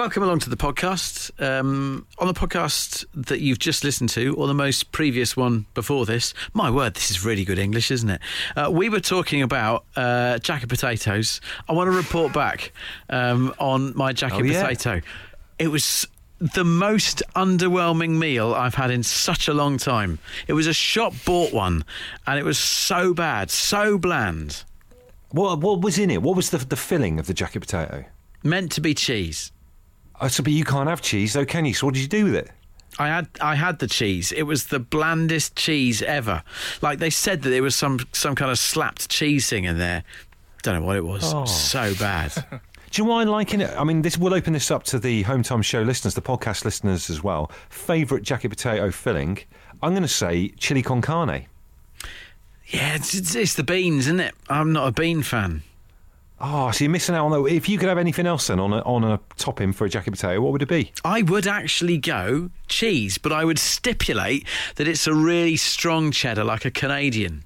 Welcome along to the podcast. Um, on the podcast that you've just listened to, or the most previous one before this, my word, this is really good English, isn't it? Uh, we were talking about uh, jacket potatoes. I want to report back um, on my jacket Oh, yeah. potato. It was the most underwhelming meal I've had in such a long time. It was a shop bought one, and it was so bad, so bland. What, what was in it? What was the, the filling of the jacket potato? Meant to be cheese. Oh, so, but you can't have cheese, though, can you? So what did you do with it? I had I had the cheese. It was the blandest cheese ever. Like they said that there was some some kind of slapped cheese thing in there. Don't know what it was. Oh. So bad. Do you know why I liking it? I mean, this will open this up to the Home Time Show listeners, the podcast listeners as well. Favourite jacket potato filling? I'm going to say chili con carne. yeah, it's, it's, it's the beans, isn't it? I'm not a bean fan. Oh, so you're missing out on that. If you could have anything else then on a, on a topping for a jacket potato, what would it be? I would actually go cheese, but I would stipulate that it's a really strong cheddar, like a Canadian.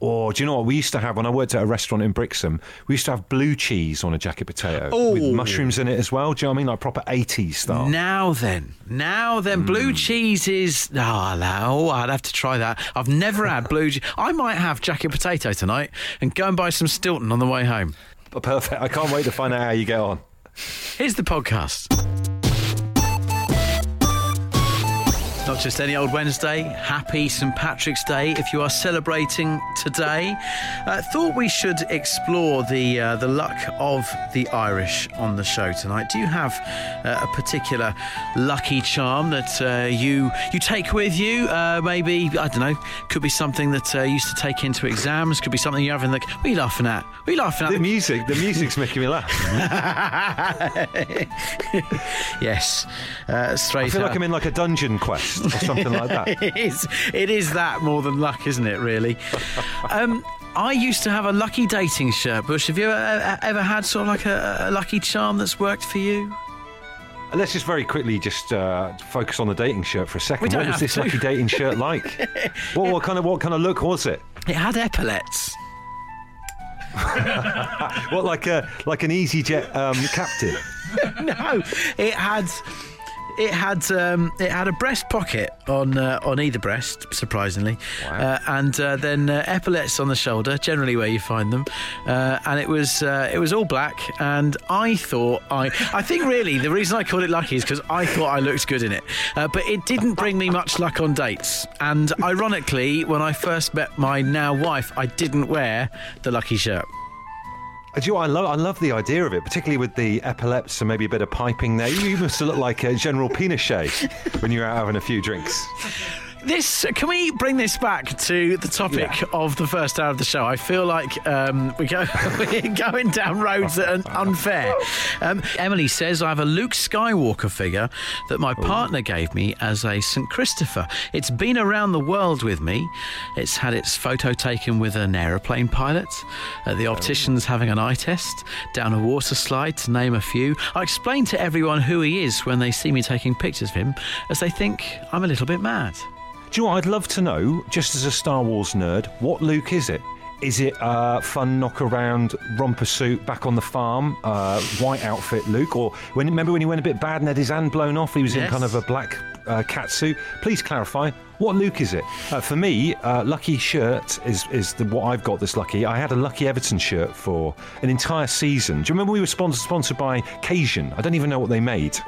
Or do you know what we used to have when I worked at a restaurant in Brixham? We used to have blue cheese on a jacket potato with Oh. mushrooms in it as well. Do you know what I mean? Like proper 80s style. Now then, now then, blue Hmm. cheese is. Oh, no, I'd have to try that. I've never had blue. che- I might have jacket potato tonight and go and buy some Stilton on the way home. Perfect. I can't wait to find out how you get on. Here's the podcast. Not just any old Wednesday. Happy St Patrick's Day if you are celebrating today. Uh, thought we should explore the uh, the luck of the Irish on the show tonight. Do you have uh, a particular lucky charm that uh, you you take with you? Uh, maybe I don't know. Could be something that uh, you used to take into exams. Could be something you have in the. What are you laughing at? What are you laughing at? The music, the music's making me laugh. yes, uh, straight. I feel like I'm in like a dungeon quest or something like that. it is. It is that more than luck, isn't it? Really. um, I used to have a lucky dating shirt. Bush, have you ever, ever had sort of like a, a lucky charm that's worked for you? Let's just very quickly just uh, focus on the dating shirt for a second. What was this to. lucky dating shirt like? what, what kind of what kind of look was it? It had epaulets. What like a like an EasyJet um, captain? no, it had. It had um, it had a breast pocket on uh, on either breast, surprisingly, uh, and uh, then uh, epaulets on the shoulder, generally where you find them, uh, and it was uh, it was all black. And I thought I I think really the reason I called it lucky is because I thought I looked good in it, uh, but it didn't bring me much luck on dates. And ironically, when I first met my now wife, I didn't wear the lucky shirt. Uh, Do you? I love I love the idea of it, particularly with the epilepsy and maybe a bit of piping there. You must look like a General Pinochet when you're out having a few drinks. This can we bring this back to the topic Yeah. of the first hour of the show? I feel like um, we go we're going down roads that are unfair. Um, Emily says I have a Luke Skywalker figure that my partner gave me as a St Christopher. It's been around the world with me. It's had its photo taken with an aeroplane pilot, at the opticians having an eye test, down a water slide to name a few. I explain to everyone who he is when they see me taking pictures of him, as they think I'm a little bit mad. Do you know what? I'd love to know, just as a Star Wars nerd, what Luke is it? Is it uh, fun knock around romper suit back on the farm, uh, white outfit Luke, or when remember when he went a bit bad and had his hand blown off? He was in kind of a black uh, cat suit. Please clarify what Luke is it? Uh, for me, uh, lucky shirt is is the, what I've got. This lucky. I had a lucky Everton shirt for an entire season. Do you remember we were sponsored sponsored by Kejian? I don't even know what they made,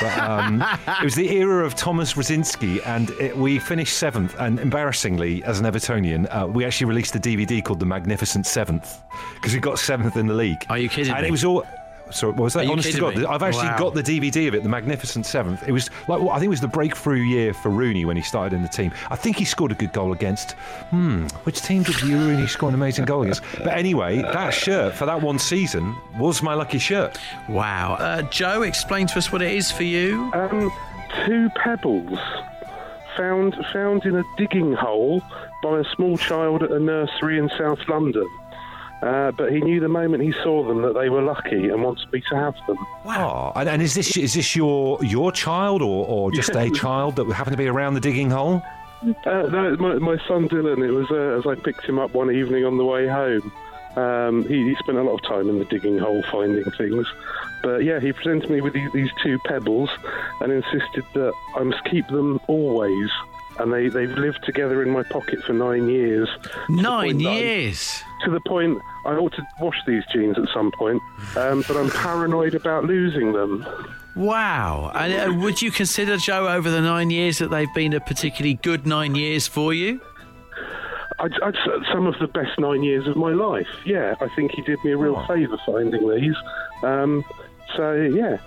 but um, it was the era of Tomasz Radzinski, and it, we finished seventh. And embarrassingly, as an Evertonian, uh, we actually released a DVD called The Magnificent Seventh because we got seventh in the league. Are you kidding And me? it was all. Sorry, what was that? Are you Honest to God, me? I've actually Wow. got the DVD of it, The Magnificent Seventh. It was like well, I think it was the breakthrough year for Rooney when he started in the team. I think he scored a good goal against. Hmm, which team did you Rooney score an amazing goal against? But anyway, that shirt for that one season was my lucky shirt. Wow. Uh, Joe, explain to us what it is for you. Um, two pebbles found found in a digging hole by a small child at a nursery in South London. Uh, but he knew the moment he saw them that they were lucky and wanted me to have them. Oh, and, and is this is this your your child or, or just a child that happened to be around the digging hole? Uh, no, my, my son Dylan. It was uh, as I picked him up one evening on the way home. Um, he, he spent a lot of time in the digging hole finding things, But yeah, he presented me with these, these two pebbles and insisted that I must keep them always. And they, they've lived together in my pocket for nine years. Nine years. to the point I ought to wash these jeans at some point, um, but I'm paranoid about losing them. Wow. And uh, would you consider, Joe, over the nine years that they've been a particularly good nine years for you? I'd, I'd, some of the best nine years of my life. Yeah, I think he did me a real Oh. favour finding these. Um, so yeah,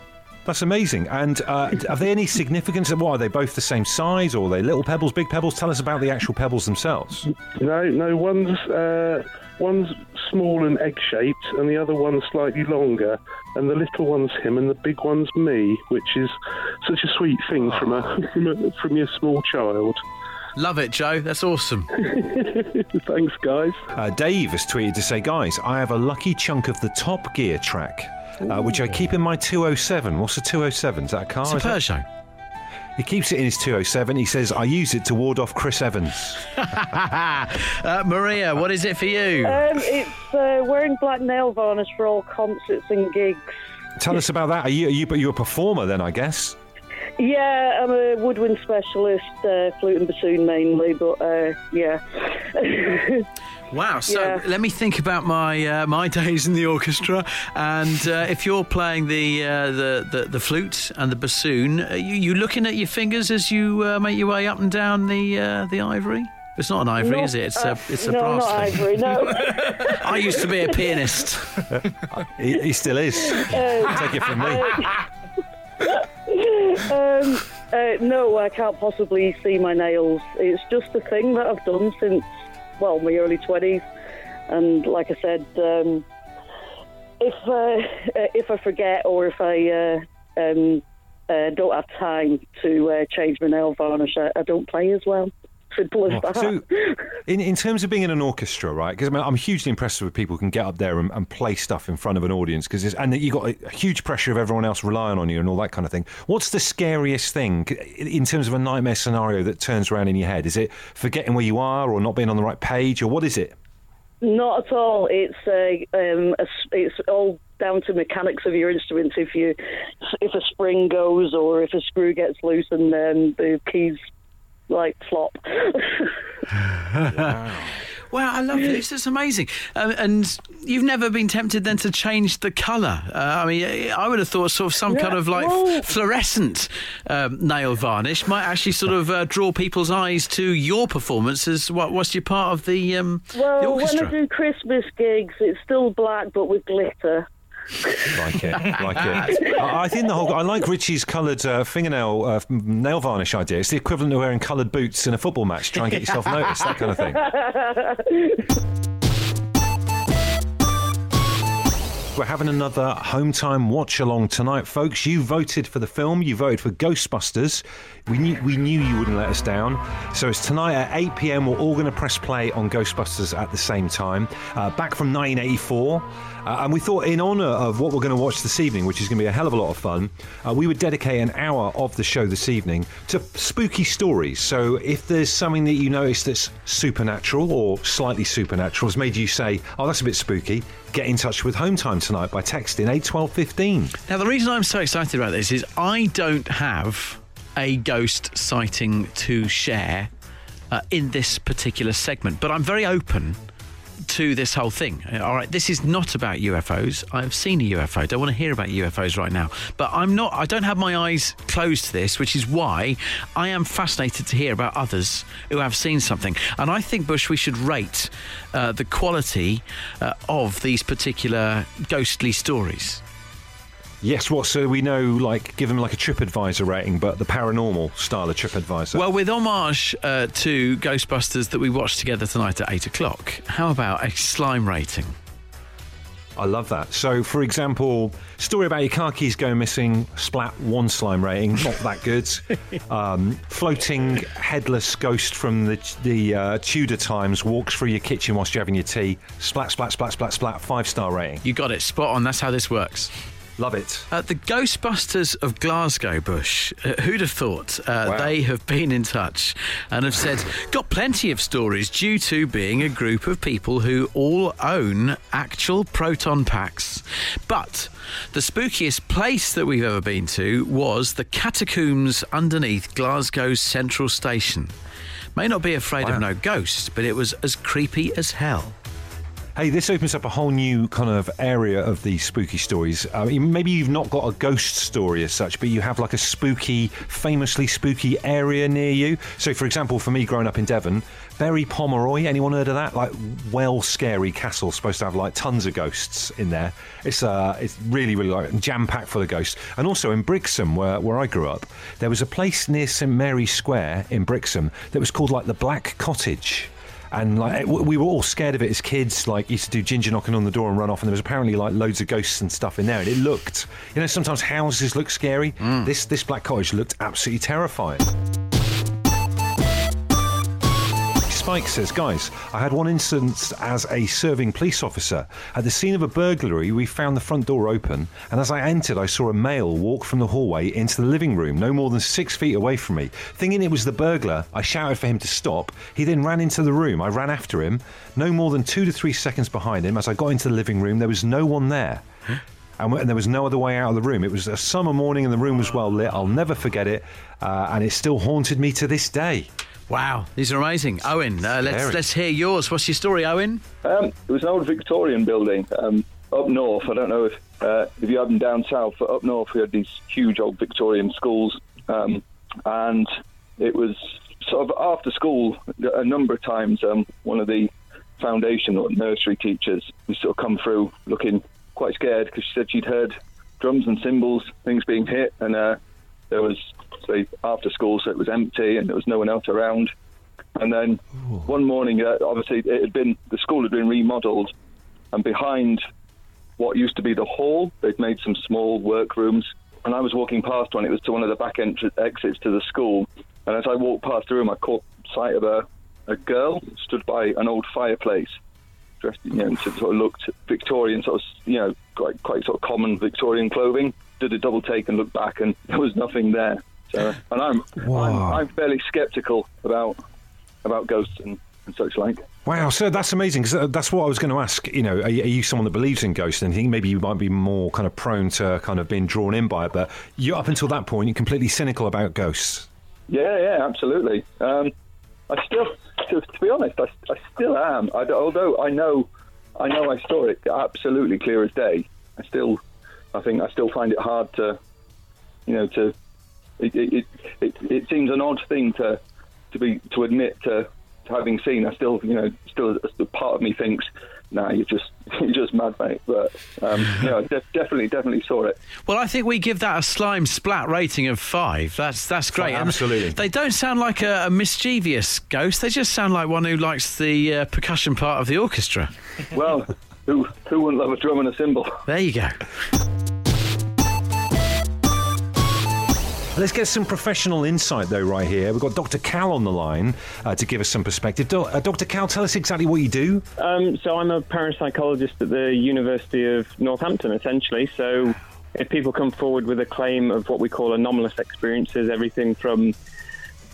That's amazing. And uh, are they any significance? What are they both the same size, or are they little pebbles, big pebbles? Tell us about the actual pebbles themselves. no, no, one's uh, one's small and egg-shaped, and the other one's slightly longer. And the little one's him, and the big one's me, which is such a sweet thing from a from, a, from your small child. Love it, Joe. That's awesome. Thanks, guys. Uh, Dave has tweeted to say, guys, I have a lucky chunk of the Top Gear track, uh, which I keep in my 207. What's a 207? Is that a car? It's a? Peugeot. He keeps it in his 207. He says, I use it to ward off Chris Evans. uh, Maria, what is it for you? Um, it's uh, wearing black nail varnish for all concerts and gigs. Tell us about that. Are you, are you, but you're a performer then, I guess? Yeah, I'm a woodwind specialist, uh, flute and bassoon mainly, but uh, yeah. Wow. So Yeah. let me think about my uh, my days in the orchestra. And uh, if you're playing the, uh, the the the flute and the bassoon, are you, you looking at your fingers as you uh, make your way up and down the uh, the ivory? It's not an ivory, Not- is it? It's uh, a it's a no, brass not thing. ivory, no. I used to be a pianist. He, he still is. Take it from me. um, uh, no, I can't possibly see my nails. It's just a thing that I've done since, well, my early 20s. And like I said, um, if uh, if I forget or if I uh, um, uh, don't have time to uh, change my nail varnish, I, I don't play as well. Simple as that. So, in, in terms of being in an orchestra, right? Because I mean, I'm hugely impressed with people who can get up there and, and play stuff in front of an audience. Because and you got a, a huge pressure of everyone else relying on you and all that kind of thing. What's the scariest thing in terms of a nightmare scenario that turns around in your head? Is it forgetting where you are, or not being on the right page, or what is it? Not at all. It's uh, um, a it's all down to mechanics of your instruments. If you if a spring goes or if a screw gets loose and then the keys like flop. Wow, wow. I love this. It's amazing. Um, and you've never been tempted then to change the colour. Uh, I mean, I would have thought sort of some Yeah, kind of like well- fluorescent um, nail varnish might actually sort of uh, draw people's eyes to your performance as what whilst you're part of the, um, the well, when orchestra. I do Christmas gigs, it's still black but with glitter. Like it, like it. I, I think the whole. I like Richie's coloured uh, fingernail uh, nail varnish idea. It's the equivalent of wearing coloured boots in a football match. Try and get yourself noticed. That kind of thing. We're having another home time watch along tonight, folks. You voted for the film. You voted for Ghostbusters. We knew we knew you wouldn't let us down. So it's tonight at 8 p.m. We're all going to press play on Ghostbusters at the same time. Uh, back from 1984. Uh, and we thought, in honour of what we're going to watch this evening, which is going to be a hell of a lot of fun, uh, we would dedicate an hour of the show this evening to spooky stories. So if there's something that you notice that's supernatural or slightly supernatural, has made you say, oh, that's a bit spooky, get in touch with Home Time tonight by texting 81215. Now, the reason I'm so excited about this is I don't have a ghost sighting to share uh, in this particular segment, but I'm very open to this whole thing. Uh, All right, this is not about UFOs. I've seen a UFO. Don't want to hear about UFOs right now. But I'm not. I don't have my eyes closed to this, which is why I am fascinated to hear about others who have seen something. And I think Bush, we should rate uh, the quality uh, of these particular ghostly stories. Yes, what? So we know, like, give them like a TripAdvisor rating, but the paranormal style of TripAdvisor. Well, with homage uh, to Ghostbusters that we watched together tonight at eight o'clock, how about a slime rating? I love that. So, for example, story about your car keys going missing, splat one slime rating, not that good. um, floating headless ghost from the the uh, Tudor times walks through your kitchen whilst you're having your tea, splat, splat, splat, splat, splat, five star rating. You got it spot on. That's how this works. Love it. Uh, the Ghostbusters of Glasgow Bush. Uh, who'd have thought? Uh, Wow. They have been in touch and have said, got plenty of stories due to being a group of people who all own actual proton packs. But the spookiest place that we've ever been to was the catacombs underneath Glasgow's central station. May not be afraid Wow. of no ghosts, but it was as creepy as hell. Hey, this opens up a whole new kind of area of these spooky stories. Uh, maybe you've not got a ghost story as such, but you have like a spooky, famously spooky area near you. So, for example, for me growing up in Devon, Berry Pomeroy, anyone heard of that? Like, well scary castle, supposed to have like tons of ghosts in there. It's uh, it's really, really like jam packed full of ghosts. And also in Brixham, where, where I grew up, there was a place near St Mary's Square in Brixham that was called like the Black Cottage and like we were all scared of it as kids. Like used to do ginger knocking on the door and run off, and there was apparently like loads of ghosts and stuff in there. And it looked, you know, sometimes houses look scary. Mm. This this black cottage looked absolutely terrifying. Spike says, guys, I had one instance as a serving police officer. At the scene of a burglary, we found the front door open, and as I entered, I saw a male walk from the hallway into the living room, no more than six feet away from me. Thinking it was the burglar, I shouted for him to stop. He then ran into the room. I ran after him, no more than two to three seconds behind him. As I got into the living room, there was no one there. And, there was no other way out of the room. It was a summer morning and the room was well lit. I'll never forget it. Uh, and it still haunted me to this day. Wow, these are amazing. Owen, uh, let's let's hear yours. What's your story, Owen? Um, it was an old Victorian building um, up north. I don't know if uh, if you have them down south, but up north we had these huge old Victorian schools, um, and it was sort of after school a number of times. Um, one of the foundation or nursery teachers would sort of come through looking quite scared because she said she'd heard drums and cymbals, things being hit, and uh, there was say after school, so it was empty and there was no one else around. And then one morning, uh, obviously, it had been the school had been remodeled, and behind what used to be the hall, they'd made some small workrooms. And I was walking past one; it was to one of the back entr- exits to the school. And as I walked past the room, I caught sight of a a girl stood by an old fireplace, dressed, you know, sort of looked Victorian, sort of, you know, quite quite sort of common Victorian clothing. Did a double take and looked back, and there was nothing there. So, and I'm I'm, I'm fairly sceptical about about ghosts and, and such like. Wow, so that's amazing because that's what I was going to ask. You know, are, you- are you someone that believes in ghosts and think maybe you might be more kind of prone to kind of being drawn in by it? But you, up until that point, you're completely cynical about ghosts. Yeah, yeah, absolutely. Um, I still, to, to be honest, I, I still am. I, although I know, I know I saw it absolutely clear as day. I still, I think I still find it hard to, you know, to. It, it, it, it, it seems an odd thing to, to be to admit to, to having seen. I still, you know, still a part of me thinks, nah, you're just you're just mad, mate. But um, you know, def- definitely, definitely saw it. Well, I think we give that a slime splat rating of five. That's that's great. And absolutely. They don't sound like a, a mischievous ghost. They just sound like one who likes the uh, percussion part of the orchestra. Well, who who wouldn't love a drum and a cymbal? There you go. Let's get some professional insight, though, right here. We've got Dr. Cal on the line uh, to give us some perspective. Do- uh, Dr. Cal, tell us exactly what you do. Um, so I'm a parapsychologist at the University of Northampton, essentially. So if people come forward with a claim of what we call anomalous experiences, everything from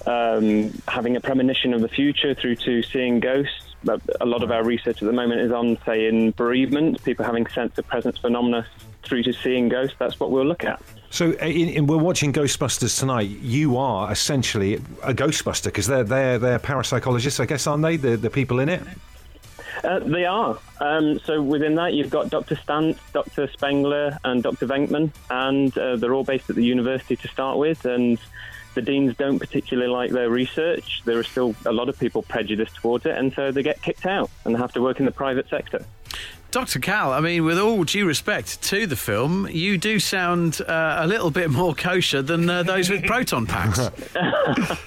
um, having a premonition of the future through to seeing ghosts. But a lot of our research at the moment is on, say, in bereavement, people having sense of presence phenomena through to seeing ghosts. That's what we'll look at. So, uh, in, in, we're watching Ghostbusters tonight. You are essentially a Ghostbuster because they're they're they're parapsychologists, I guess, aren't they? The the people in it. Uh, they are. Um, so within that, you've got Dr. Stantz, Dr. Spengler, and Dr. Venkman, and uh, they're all based at the university to start with. And the deans don't particularly like their research. There are still a lot of people prejudiced towards it, and so they get kicked out and have to work in the private sector. Dr. Cal, I mean, with all due respect to the film, you do sound uh, a little bit more kosher than uh, those with proton packs.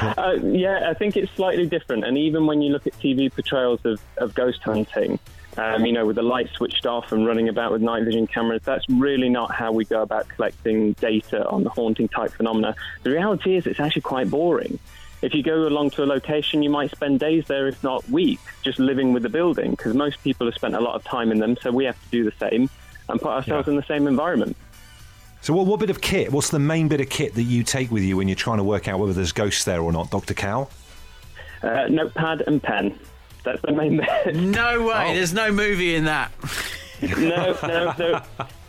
Uh, yeah, I think it's slightly different. And even when you look at TV portrayals of, of ghost hunting, um, you know, with the lights switched off and running about with night vision cameras, that's really not how we go about collecting data on the haunting type phenomena. The reality is it's actually quite boring. If you go along to a location, you might spend days there, if not weeks, just living with the building, because most people have spent a lot of time in them, so we have to do the same. and put ourselves Yeah. in the same environment. So, what, what bit of kit? What's the main bit of kit that you take with you when you're trying to work out whether there's ghosts there or not, Doctor Cal? Uh, notepad and pen. That's the main bit. No way. Oh. There's no movie in that. No, no. So,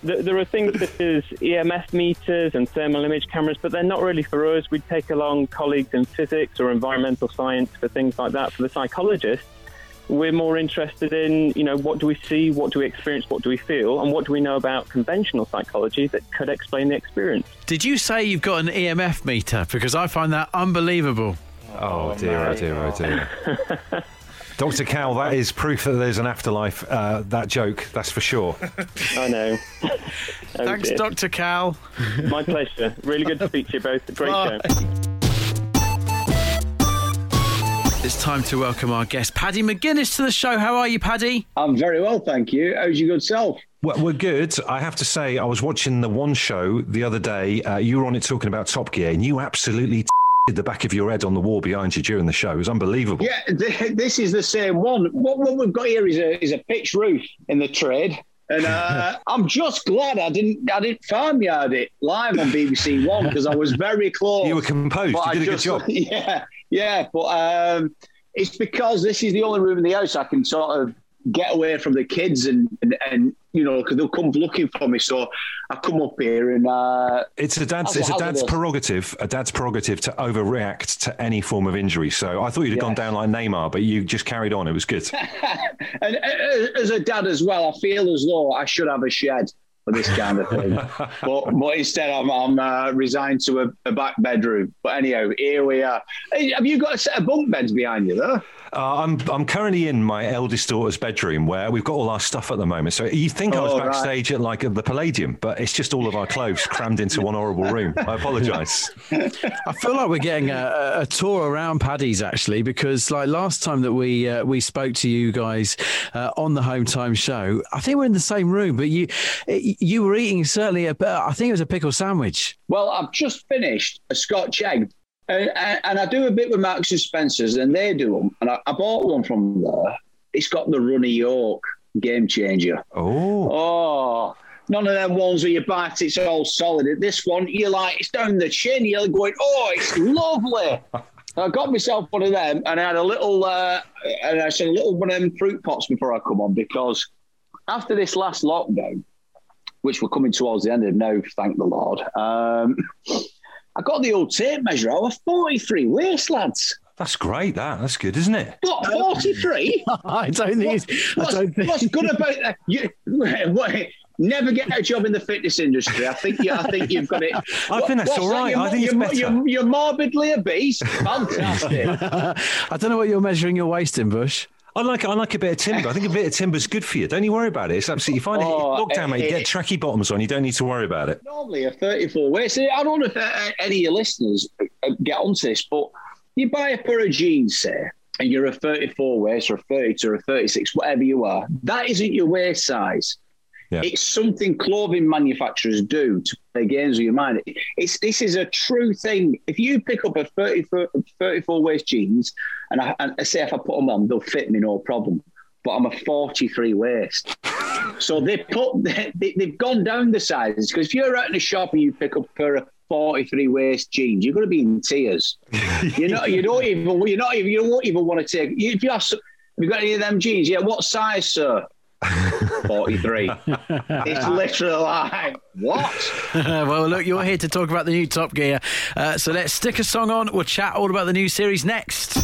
th- there are things such as EMF meters and thermal image cameras, but they're not really for us. We'd take along colleagues in physics or environmental science for things like that. For the psychologists, we're more interested in, you know, what do we see, what do we experience, what do we feel, and what do we know about conventional psychology that could explain the experience. Did you say you've got an EMF meter? Because I find that unbelievable. Oh, dear, oh dear, oh dear. Dr. Cal, that is proof that there's an afterlife. Uh, that joke, that's for sure. I know. Oh, Thanks, dear. Dr. Cal. My pleasure. Really good to speak to you both. Great Bye. show. It's time to welcome our guest, Paddy McGuinness, to the show. How are you, Paddy? I'm very well, thank you. How's your good self? Well, we're good. I have to say, I was watching the one show the other day. Uh, you were on it talking about Top Gear, and you absolutely the back of your head on the wall behind you during the show. It was unbelievable. Yeah, th- this is the same one. What, what we've got here is a is a pitch roof in the trade, and uh, I'm just glad I didn't I didn't farmyard it live on BBC One because I was very close. You were composed. You I did a good job. Yeah, yeah, but um, it's because this is the only room in the house I can sort of get away from the kids and and, and you know because they'll come looking for me. So I come up here and uh, It's a dad's. It's a dad's prerogative. A dad's prerogative to overreact to any form of injury. So I thought you'd have gone down like Neymar, but you just carried on. It was good. and uh, as a dad as well, I feel as though I should have a shed for this kind of thing. but, but instead, I'm, I'm uh, resigned to a, a back bedroom. But anyhow, here we are. Hey, have you got a set of bunk beds behind you there? Uh, I'm I'm currently in my eldest daughter's bedroom where we've got all our stuff at the moment. So you think I was Oh, right. backstage at like the Palladium, but it's just all of our clothes crammed into one horrible room. I apologise. I feel like we're getting a, a tour around Paddy's actually, because like last time that we uh, we spoke to you guys uh, on the Home Time show, I think we're in the same room, but you you were eating certainly a I think it was a pickle sandwich. Well, I've just finished a Scotch egg. And, and, and I do a bit with Marks and Spencer's, and they do them. And I, I bought one from there. It's got the runny yolk, game changer. Oh, Oh, none of them ones where you bite it's all solid. This one, you're like, it's down the chin. You're going, oh, it's lovely. I got myself one of them, and I had a little, uh, and I said a little one of them fruit pots before I come on because after this last lockdown, which we're coming towards the end of now, thank the Lord. Um, I got the old tape measure. I was 43 waist, lads. that's great. That that's good, isn't it? What, 43? I don't think it's, What's, think what's good about that? You, what, never get a job in the fitness industry. I think you, I think you've got it. I think that's all right. all that? right. You're, I think it's you're, better. You're, you're morbidly obese. Fantastic. I don't know what you're measuring your waist in, Bush. I like I like a bit of timber. I think a bit of timber's good for you. Don't you worry about it. It's absolutely fine. Oh, Lockdown, mate. Get tracky bottoms on. You don't need to worry about it. Normally a 34 waist. I don't know if uh, any of your listeners uh, get onto this, but you buy a pair of jeans, say, and you're a 34 waist or a 32 or a 36, whatever you are. That isn't your waist size. Yeah. It's something clothing manufacturers do to play games with your mind. It's this is a true thing. If you pick up a 34, 34 waist jeans, and I, and I say if I put them on, they'll fit me no problem. But I'm a 43 waist, so they put they, they've gone down the sizes because if you're out in a shop and you pick up a pair of 43 waist jeans, you're going to be in tears. you're not. You don't even. You're not even. You don't even want to take. If you have you got any of them jeans? Yeah. What size, sir? 43. it's literally like, what? well, look, you're here to talk about the new Top Gear. Uh, so let's stick a song on. We'll chat all about the new series next.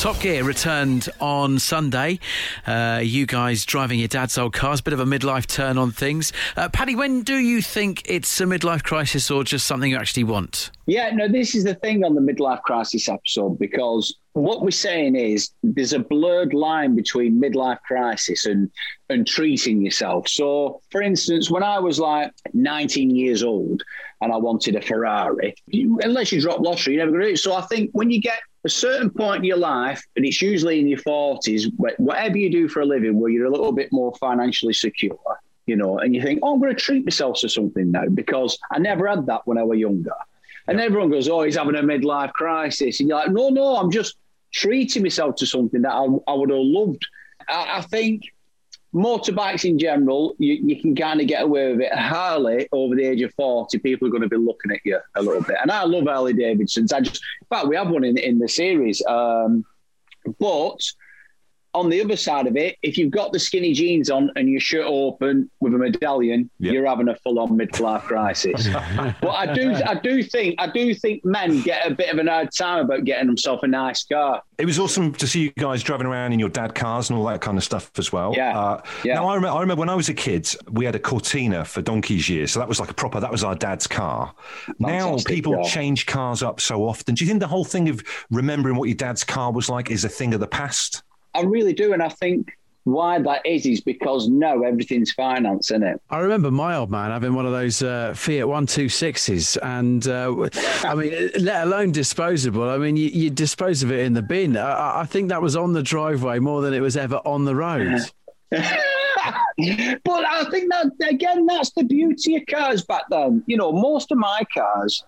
Top Gear returned on Sunday. Uh, you guys driving your dad's old cars, bit of a midlife turn on things. Uh, Paddy, when do you think it's a midlife crisis or just something you actually want? Yeah, no, this is the thing on the midlife crisis episode because what we're saying is there's a blurred line between midlife crisis and and treating yourself. So, for instance, when I was like 19 years old and I wanted a Ferrari, you, unless you drop lottery, you're never going to it. So, I think when you get a certain point in your life, and it's usually in your 40s, whatever you do for a living, where you're a little bit more financially secure, you know, and you think, oh, I'm going to treat myself to something now because I never had that when I was younger. And everyone goes, oh, he's having a midlife crisis. And you're like, no, no, I'm just treating myself to something that I, I would have loved. I, I think motorbikes in general, you, you can kind of get away with it. Harley, over the age of 40, people are going to be looking at you a little bit. And I love Harley Davidsons. I just, in fact, we have one in, in the series. Um, but on the other side of it, if you've got the skinny jeans on and your shirt open with a medallion, Yep. you're having a full-on midlife crisis. but I do, I do think, I do think men get a bit of an hard time about getting themselves a nice car. It was awesome to see you guys driving around in your dad cars and all that kind of stuff as well. Yeah. Uh, Yeah. Now I remember, I remember when I was a kid, we had a Cortina for donkey's years, so that was like a proper. That was our dad's car. now people car. change cars up so often. Do you think the whole thing of remembering what your dad's car was like is a thing of the past? I really do, and I think why that is is because no, everything's finance, isn't it? I remember my old man having one of those uh, Fiat 126s, and uh, I mean, let alone disposable. I mean, you, you dispose of it in the bin. I, I think that was on the driveway more than it was ever on the road. but I think that again, that's the beauty of cars back then. You know, most of my cars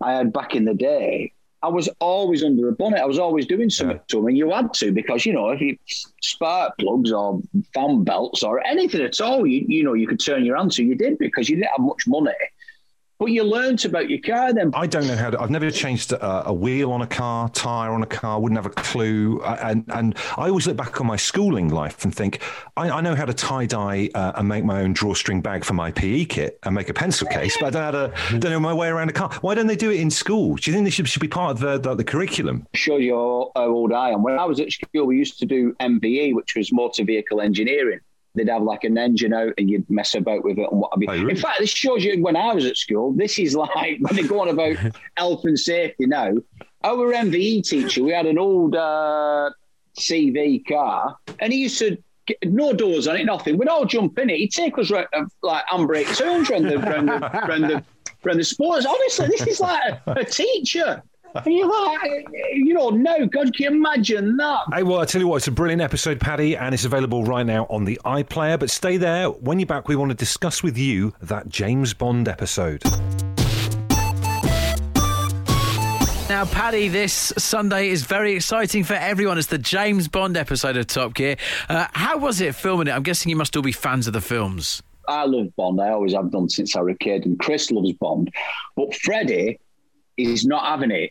I had back in the day, I was always under the bonnet. I was always doing something to them, and you had to because you know if you spark plugs or fan belts or anything at all, you you know you could turn your hand to. You did because you didn't have much money, but you learnt about your car then. I don't know how to. I've never changed a, a wheel on a car, tire on a car. Wouldn't have a clue. And and I always look back on my schooling life and think I, I know how to tie dye uh, and make my own drawstring bag for my PE kit and make a pencil case, but I don't know how to don't know my way around a car. Why don't they do it in school? Do you think this should, should be part of the, the, the curriculum? show you how, how old I am. When I was at school, we used to do MVE, which was motor vehicle engineering. They'd have like an engine out and you'd mess about with it and what have you. Oh, really? In fact, this shows you when I was at school. This is like when they go on about health and safety now. Our MVE teacher, we had an old uh, CV car and he used to. No doors on it, nothing. We'd all jump in it. He'd take us round, uh, like handbrake turns around the, round the, round the, round the sports. Honestly, this is like a, a teacher. And you're like, you know, no, God, can you imagine that? Hey, well, I tell you what, it's a brilliant episode, Paddy, and it's available right now on the iPlayer. But stay there. When you're back, we want to discuss with you that James Bond episode. Now, Paddy, this Sunday is very exciting for everyone. It's the James Bond episode of Top Gear. Uh, how was it filming it? I'm guessing you must all be fans of the films. I love Bond. I always have done since I was a kid. And Chris loves Bond, but Freddie is not having it.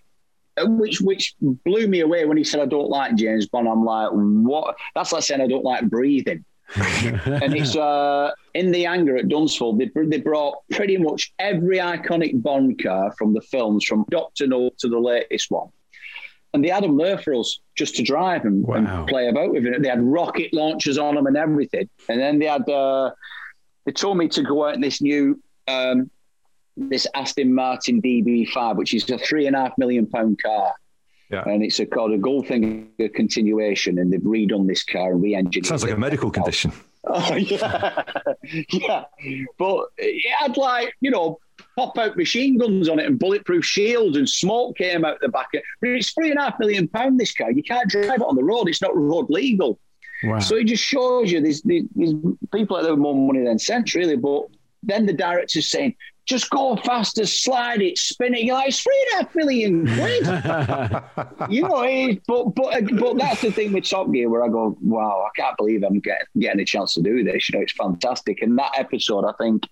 Which which blew me away when he said I don't like James Bond. I'm like, what? That's like saying I don't like breathing. and it's uh, in the anger at Dunsfold. They, they brought pretty much every iconic Bond car from the films, from Doctor No to the latest one. And they had them there for us just to drive and, Wow. and play about with it. They had rocket launchers on them and everything. And then they had, uh, they told me to go out in this new, um, this Aston Martin DB5, which is a three and a half million pound car. Yeah. And it's a, called a Goldfinger continuation, and they've redone this car and re-engineered Sounds like a medical condition. Oh yeah, yeah. But it had like you know pop out machine guns on it and bulletproof shields and smoke came out the back. But it's three and a half million pound. This car, you can't drive it on the road. It's not road legal. Wow. So it just shows you these, there's there's people that have more money than sense, really. But then the director's saying, just go faster, slide it, spin it. You're like, it's three and a half million quid. you know, it, but but uh, but that's the thing with Top Gear where I go, wow, I can't believe I'm getting getting a chance to do this. You know, it's fantastic. And that episode, I think.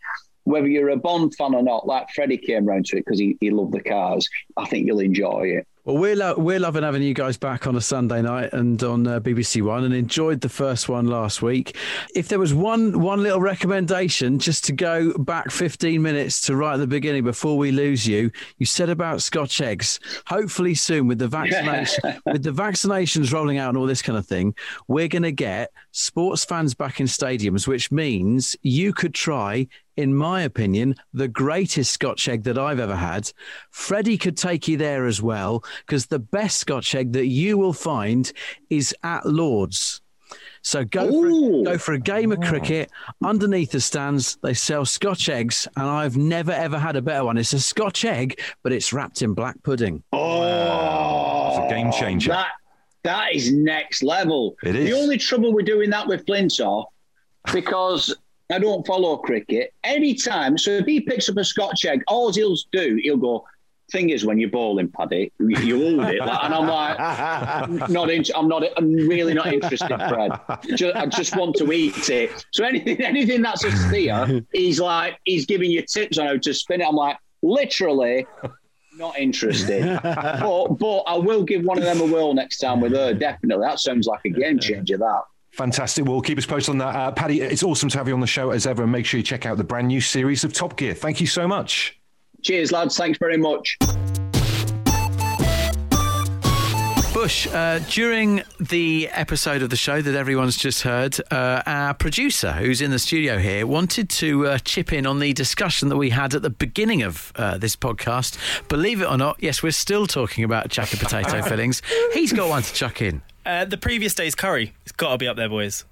Whether you're a Bond fan or not, like Freddie came round to it because he, he loved the cars. I think you'll enjoy it. Well, we're lo- we're loving having you guys back on a Sunday night and on uh, BBC One, and enjoyed the first one last week. If there was one one little recommendation, just to go back 15 minutes to right at the beginning before we lose you, you said about Scotch eggs. Hopefully soon, with the vaccination with the vaccinations rolling out and all this kind of thing, we're going to get sports fans back in stadiums, which means you could try in my opinion, the greatest Scotch egg that I've ever had. Freddie could take you there as well, because the best Scotch egg that you will find is at Lord's. So go for, Ooh. go for a game of cricket. Ah. Underneath the stands, they sell Scotch eggs, and I've never ever had a better one. It's a Scotch egg, but it's wrapped in black pudding. Oh, It's a game changer. That that is next level. It is. The only trouble with doing that with Flintoff, because I don't follow cricket. Anytime, so if he picks up a Scotch egg, all he'll do, he'll go, thing is, when you're bowling, Paddy, you, you hold it, like, and I'm like, not. In, I'm not. I'm really not interested, Fred. Just, I just want to eat it. So anything, anything that's a steer, he's like, he's giving you tips on how to spin it. I'm like, literally. Not interested, but but I will give one of them a whirl next time with her. Definitely, that sounds like a game changer. That Fantastic. Well, keep us posted on that. Uh, Paddy, it's awesome to have you on the show as ever. And make sure you check out the brand new series of Top Gear. Thank you so much. Cheers, lads. Thanks very much. Bush, uh, during the episode of the show that everyone's just heard, uh, our producer, who's in the studio here, wanted to uh, chip in on the discussion that we had at the beginning of uh, this podcast. Believe it or not, yes, we're still talking about jacket potato fillings. He's got one to chuck in. Uh, the previous day's curry. It's got to be up there, boys.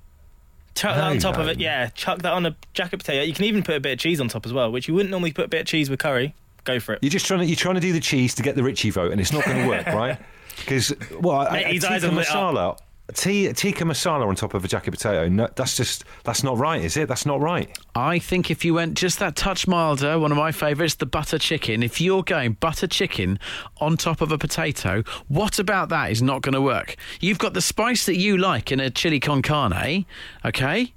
Chuck that on No, top of it. Yeah, chuck that on a jacket potato. You can even put a bit of cheese on top as well, which you wouldn't normally put a bit of cheese with curry. Go for it. You're just trying to you're trying to do the cheese to get the Richie vote, and it's not going to work, right? Because well, a, Mate, a his eyes tikka are lit up. masala, a tikka masala on top of a jacket potato. No, that's just that's not right, is it? That's not right. I think if you went just that touch milder, one of my favourites, the butter chicken, if you're going butter chicken on top of a potato, what about that is not going to work? You've got the spice that you like in a chili con carne, okay?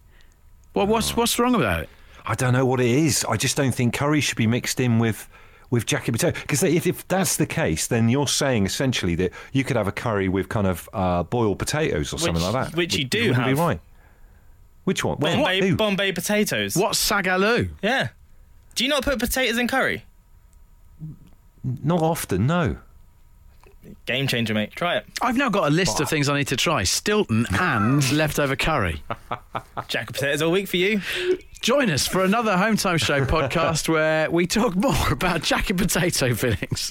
Well, what's, oh. what's wrong about it? I don't know what it is. I just don't think curry should be mixed in with with jacket potato. Because if, if that's the case, then you're saying essentially that you could have a curry with kind of uh, boiled potatoes or something like that, which you do wouldn't have. Be right. Which one? Well, Bombay, who? Bombay potatoes. What's saag aloo? Yeah. Do you not put potatoes in curry? Not often, no. Game changer, mate. Try it. I've now got a list of things I need to try Stilton and leftover curry. Jack Jacket potatoes all week for you. Join us for another Home Time Show podcast where we talk more about jacket potato fillings.